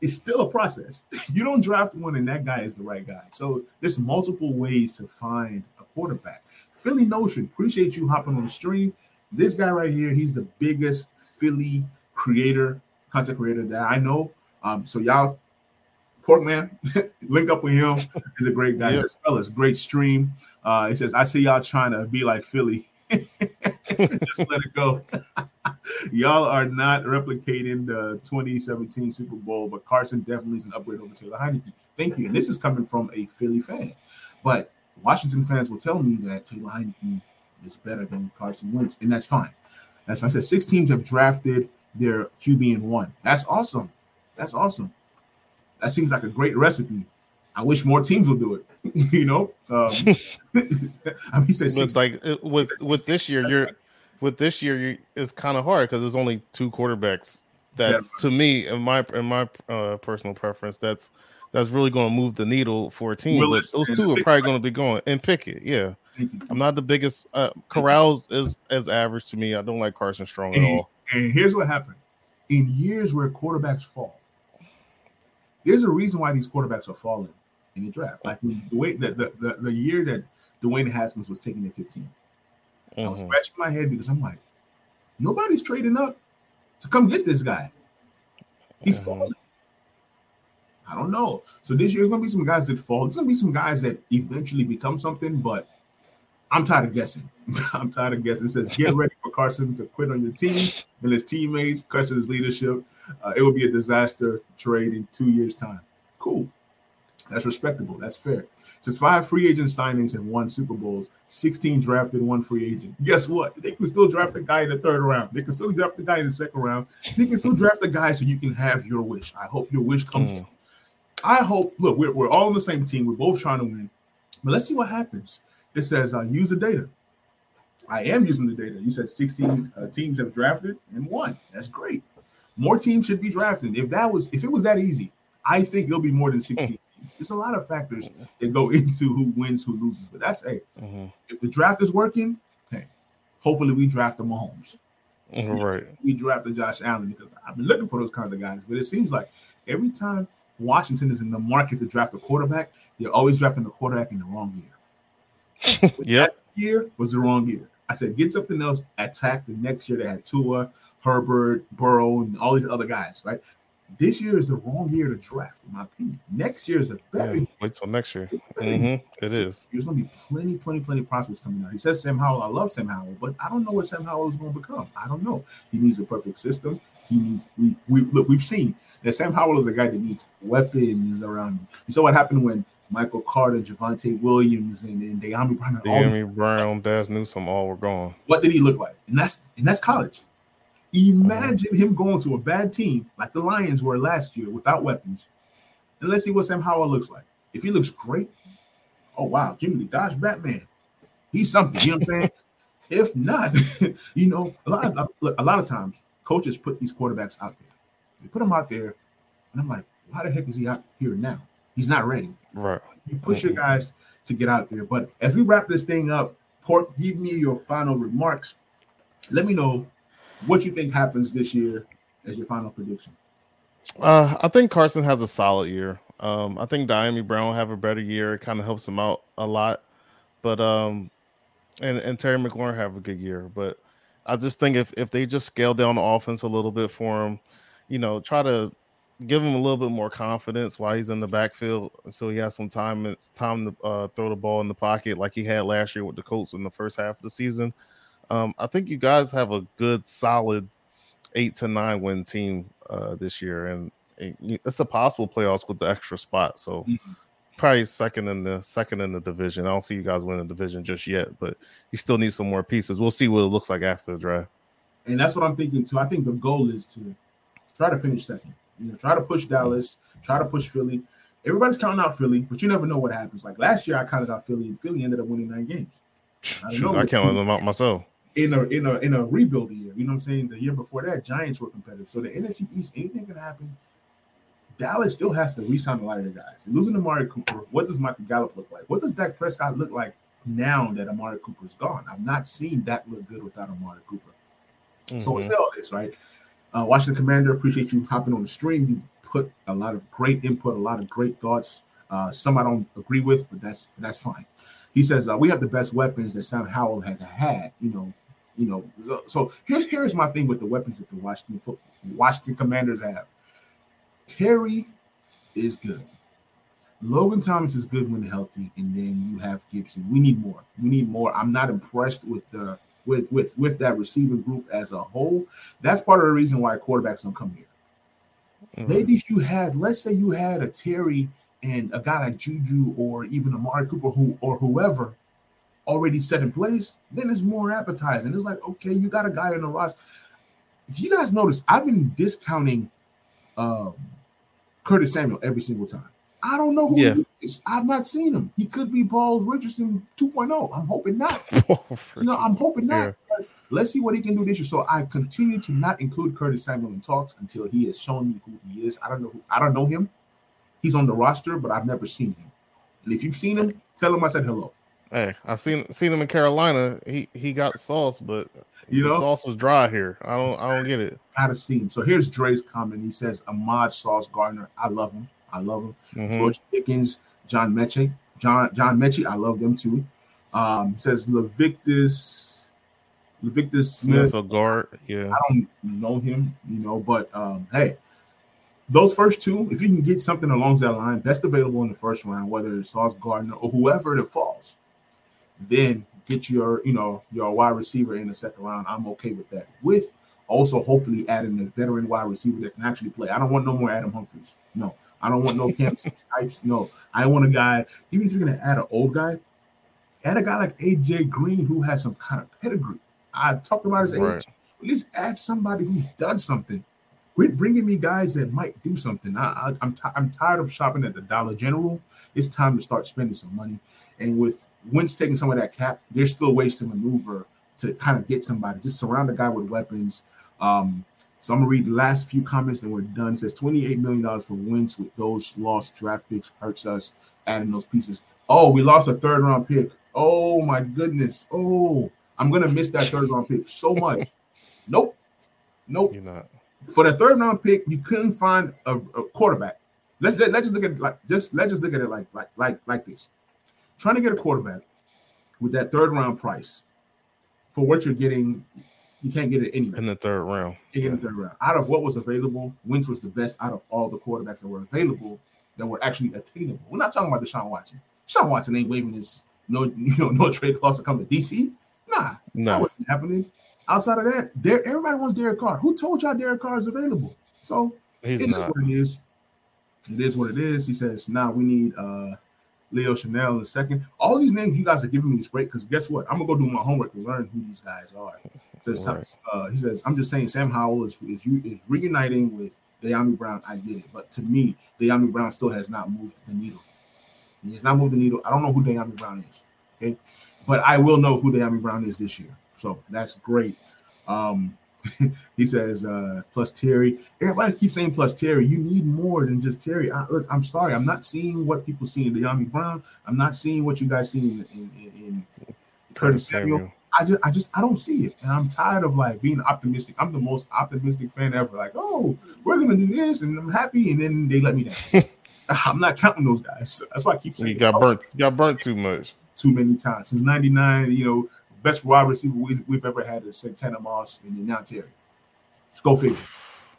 it's still a process. you don't draft one and that guy is the right guy. So there's multiple ways to find a quarterback. Philly Notion, appreciate you hopping on the stream. This guy right here, he's the biggest Philly creator, content creator that I know. Um, so y'all, Porkman, link up with him. He's a great guy. He Yep. says, fellas, great stream. Uh, he says, I see y'all trying to be like Philly. Just let it go. Y'all are not replicating the 2017 Super Bowl, but Carson definitely is an upgrade over Taylor Heinicke. Thank you. And this is coming from a Philly fan. But Washington fans will tell me that Taylor Heinicke is better than Carson Wentz, and that's fine. That's fine. I said six teams have drafted their QB in one. That's awesome. That's awesome. That seems like a great recipe. I wish more teams would do it. you know, um, I mean, he said six like it- with with this year, you're with this year, you it's kind of hard because there's only two quarterbacks. That's to me, in my in my uh, personal preference, that's that's really going to move the needle for a team. Willis those two are probably going to be going and Pickett. Yeah, Thank you. I'm not the biggest. Uh, Corral's is as average to me. I don't like Carson Strong at all. And here's what happened in years where quarterbacks fall, there's a reason why these quarterbacks are falling in the draft. Like the way that the, the, the year that Dwayne Haskins was taken at 15, I was Mhm. scratching my head because I'm like, nobody's trading up to come get this guy. He's Mhm. falling. I don't know. So this year, there's gonna be some guys that fall. There's gonna be some guys that eventually become something, but I'm tired of guessing. I'm tired of guessing. It says get ready for Carson to quit on your team and his teammates, question his leadership. Uh, it will be a disaster trade in two years' time. Cool. That's respectable. That's fair. Since five free agent signings and one Super Bowls, 16 drafted, one free agent. Guess what? They can still draft a guy in the third round. They can still draft a guy in the second round. They can still draft a guy so you can have your wish. I hope your wish comes Mm. true. I hope, look, we're, we're all on the same team. We're both trying to win. But let's see what happens. It says uh, use the data. I am using the data. You said 16 uh, teams have drafted and won. That's great. More teams should be drafting. If that was, if it was that easy, I think it'll be more than 16 teams. It's a lot of factors that go into who wins, who loses. But that's hey, Mhm. if the draft is working, hey, hopefully we draft the Mahomes. Mhm. Right. We drafted Josh Allen because I've been looking for those kinds of guys. But it seems like every time Washington is in the market to draft a quarterback, they're always drafting a quarterback in the wrong year. Yep. year was the wrong year. I said, get something else, attack the next year. They had Tua, Herbert, Burrow, and all these other guys, right? This year is the wrong year to draft, in my opinion. Next year is a Yeah. very, Wait till next year. very hmm It is. there's going to be plenty, plenty, plenty of prospects coming out. He says Sam Howell. I love Sam Howell, but I don't know what Sam Howell is going to become. I don't know. He needs a perfect system. He needs. We, we look. We've seen that Sam Howell is a guy that needs weapons around him. You saw what happened when Michael Carter, Javonte Williams, and, and Dyami Brown. and all these Danny Brown, Dazz Newsome, all were gone. what did he look like? And that's and that's college. Imagine mm-hmm. him going to a bad team like the Lions were last year without weapons. And let's see what Sam Howell looks like. If he looks great, oh wow, Jimmy Lee, gosh, Batman, he's something. You know what I'm saying? if not, you know, a lot of look, a lot of times coaches put these quarterbacks out there. They put them out there, and I'm like, why the heck is he out here now? He's not ready. Right. You push your guys to get out there. But as we wrap this thing up, Pork, give me your final remarks. Let me know what you think happens this year as your final prediction. Uh, I think Carson has a solid year. Um, I think Dyami Brown will have a better year. It kind of helps him out a lot. But um, and and Terry McLaurin have a good year. But I just think if if they just scale down the offense a little bit for him, you know, try to give him a little bit more confidence while he's in the backfield, so he has some time. It's time to uh, throw the ball in the pocket like he had last year with the Colts in the first half of the season. Um, I think you guys have a good, solid eight to nine win team uh, this year, and it's a possible playoffs with the extra spot. So Mhm. probably second in the second in the division. I don't see you guys winning the division just yet, but you still need some more pieces. We'll see what it looks like after the draft. And that's what I'm thinking too. I think the goal is to try to finish second. You know, try to push Dallas, try to push Philly. Everybody's counting out Philly, but you never know what happens. Like last year, I counted out Philly, and Philly ended up winning nine games. I Shoot, know. I counted them out myself. in a in a in a rebuild year. You know what I'm saying? The year before that, Giants were competitive. So the NFC East, anything can happen. Dallas still has to re-sign a lot of their guys. Losing Amari Cooper, what does Michael Gallup look like? What does Dak Prescott look like now that Amari Cooper's gone? I've not seen Dak look good without Amari Cooper. Mm-hmm. So we say all this, right? Uh, Washington Commander, appreciate you hopping on the stream. You put a lot of great input, a lot of great thoughts. Uh, some I don't agree with, but that's that's fine. He says uh, we have the best weapons that Sam Howell has had. You know, you know. So, so here's here's my thing with the weapons that the Washington Washington Commanders have. Terry is good. Logan Thomas is good when healthy, and then you have Gibson. We need more. We need more. I'm not impressed with the with with with that receiver group as a whole. That's part of the reason why quarterbacks don't come here. Mm-hmm. Maybe if you had, let's say you had a Terry and a guy like Juju or even Amari Cooper who or whoever already set in place, then it's more appetizing. It's like, okay, you got a guy in the roster. If you guys notice, I've been discounting um, Curtis Samuel every single time. I don't know who yeah. I've not seen him. He could be Paul Richardson 2.0. I'm hoping not. no, I'm hoping not. Yeah. Let's see what he can do this year. So I continue to not include Curtis Samuel in talks until he has shown me who he is. I don't know who, I don't know him. He's on the roster, but I've never seen him. And if you've seen him, tell him I said hello. Hey, I seen seen him in Carolina. He he got sauce, but you know sauce was dry here. I don't I don't get it. Gotta see him. So here's Dre's comment. He says Ahmad Sauce Gardner. I love him. I love him. Mm-hmm. George Pickens, John Metchie, John John Metchie. I love them too. Um, says Levictus, Levictus Smith. Smith guard. Yeah, I don't know him, you know, but um, hey, those first two, if you can get something along that line, best available in the first round, whether it's Sauce Gardner or whoever that falls, then get your, you know, your wide receiver in the second round. I'm okay with that. With also hopefully adding a veteran wide receiver that can actually play. I don't want no more Adam Humphries. No, I don't want no Kansas types. No, I want a guy. Even if you're gonna add an old guy, add a guy like AJ Green who has some kind of pedigree. I talked about his right. age. At least add somebody who's done something. Quit bringing me guys that might do something. I, I'm t- I'm tired of shopping at the Dollar General. It's time to start spending some money. And with Wentz taking some of that cap, there's still ways to maneuver to kind of get somebody. Just surround the guy with weapons. Um, so I'm gonna read the last few comments and we're done. It says 28 million dollars for wins with those lost draft picks hurts us adding those pieces. Oh, we lost a third round pick. Oh my goodness. Oh, I'm gonna miss that third round pick so much. nope. Nope. You're not. For the third round pick, you couldn't find a, a quarterback. Let's let, let's just look at it like just let's just look at it like like like like this. Trying to get a quarterback with that third round price for what you're getting you can't get it anywhere. In the third round. Yeah. in the third round. Out of what was available, Wentz was the best out of all the quarterbacks that were available that were actually attainable. We're not talking about Deshaun Watson. Deshaun Watson ain't waving his no, you know, no trade clause to come to DC. Nah, no. that wasn't happening. Outside of that, there everybody wants Derek Carr. Who told y'all Derek Carr is available? So He's it is what it is. It is what it is. He says, now we need uh Leo Chenal in a second. All these names you guys are giving me is great because guess what? I'm gonna go do my homework and learn who these guys are. Right. uh, he says, I'm just saying Sam Howell is, is, is reuniting with Dyami Brown. I get it. But to me, Dyami Brown still has not moved the needle. He has not moved the needle. I don't know who Dyami Brown is. Okay. But I will know who Dyami Brown is this year. So that's great. Um, he says, uh, plus Terry. Everybody keeps saying plus Terry. You need more than just Terry. I, look, I'm sorry. I'm not seeing what people see in Dyami Brown. I'm not seeing what you guys see in, in, in, in Curtis Samuel. I just, I just, I don't see it, and I'm tired of like being optimistic. I'm the most optimistic fan ever. Like, oh, we're gonna do this, and I'm happy, and then they let me down. I'm not counting those guys. That's why I keep saying you got burnt. You got burnt too much. Too many times since '99. You know, best wide receiver we, have ever had is Santana Moss and now Terry. Go figure.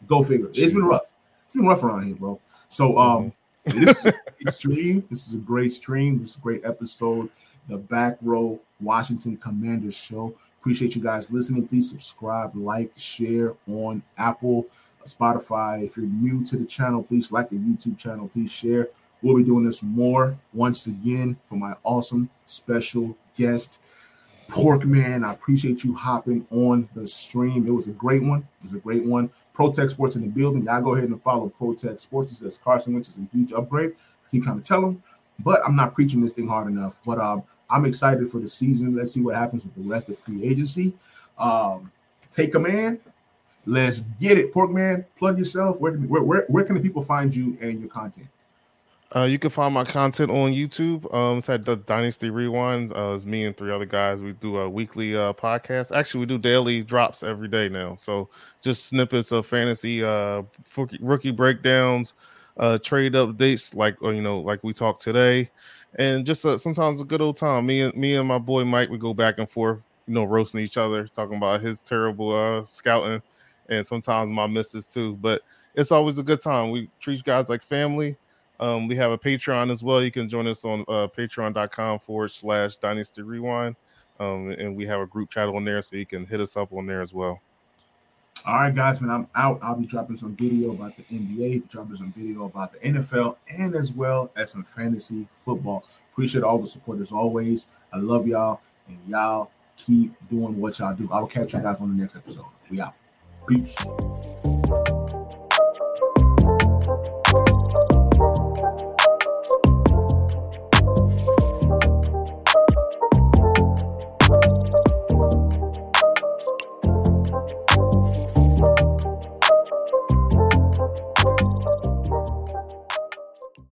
Go figure. It's been rough. It's been rough around here, bro. So, um, mm-hmm. this is a great stream. This is a great stream. This is a great episode the Back Row Washington Commanders show. Appreciate you guys listening. Please subscribe, like, share on Apple, Spotify. If you're new to the channel, please like the YouTube channel. Please share. We'll be doing this more once again for my awesome special guest, Pork Man. I appreciate you hopping on the stream. It was a great one. It was a great one. Protect Sports in the building. Y'all go ahead and follow Protect Sports. It says Carson Wentz is a huge upgrade. Keep trying to tell them, but I'm not preaching this thing hard enough. But um, I'm excited for the season. Let's see what happens with the rest of free agency. Um, take command. Let's get it, Porkman. Plug yourself. Where, where, where, where can the people find you and your content? Uh, you can find my content on YouTube. Um, it's at the Dynasty Rewind. Uh, it's me and three other guys. We do a weekly uh, podcast. Actually, we do daily drops every day now. So just snippets of fantasy, uh, rookie breakdowns, uh, trade updates, like or, you know, like we talked today, and just uh, sometimes a good old time. Me and me and my boy Mike, we go back and forth, you know, roasting each other, talking about his terrible uh, scouting, and sometimes my misses too. But it's always a good time. We treat you guys like family um, we have a Patreon as well. You can join us on uh, patreon.com forward slash dynasty rewind. Um, and we have a group chat on there so you can hit us up on there as well. All right, guys, man, I'm out. I'll be dropping some video about the NBA, dropping some video about the NFL, and as well as some fantasy football. Appreciate all the support as always. I love y'all, and y'all keep doing what y'all do. I will catch you guys on the next episode. We out. Peace.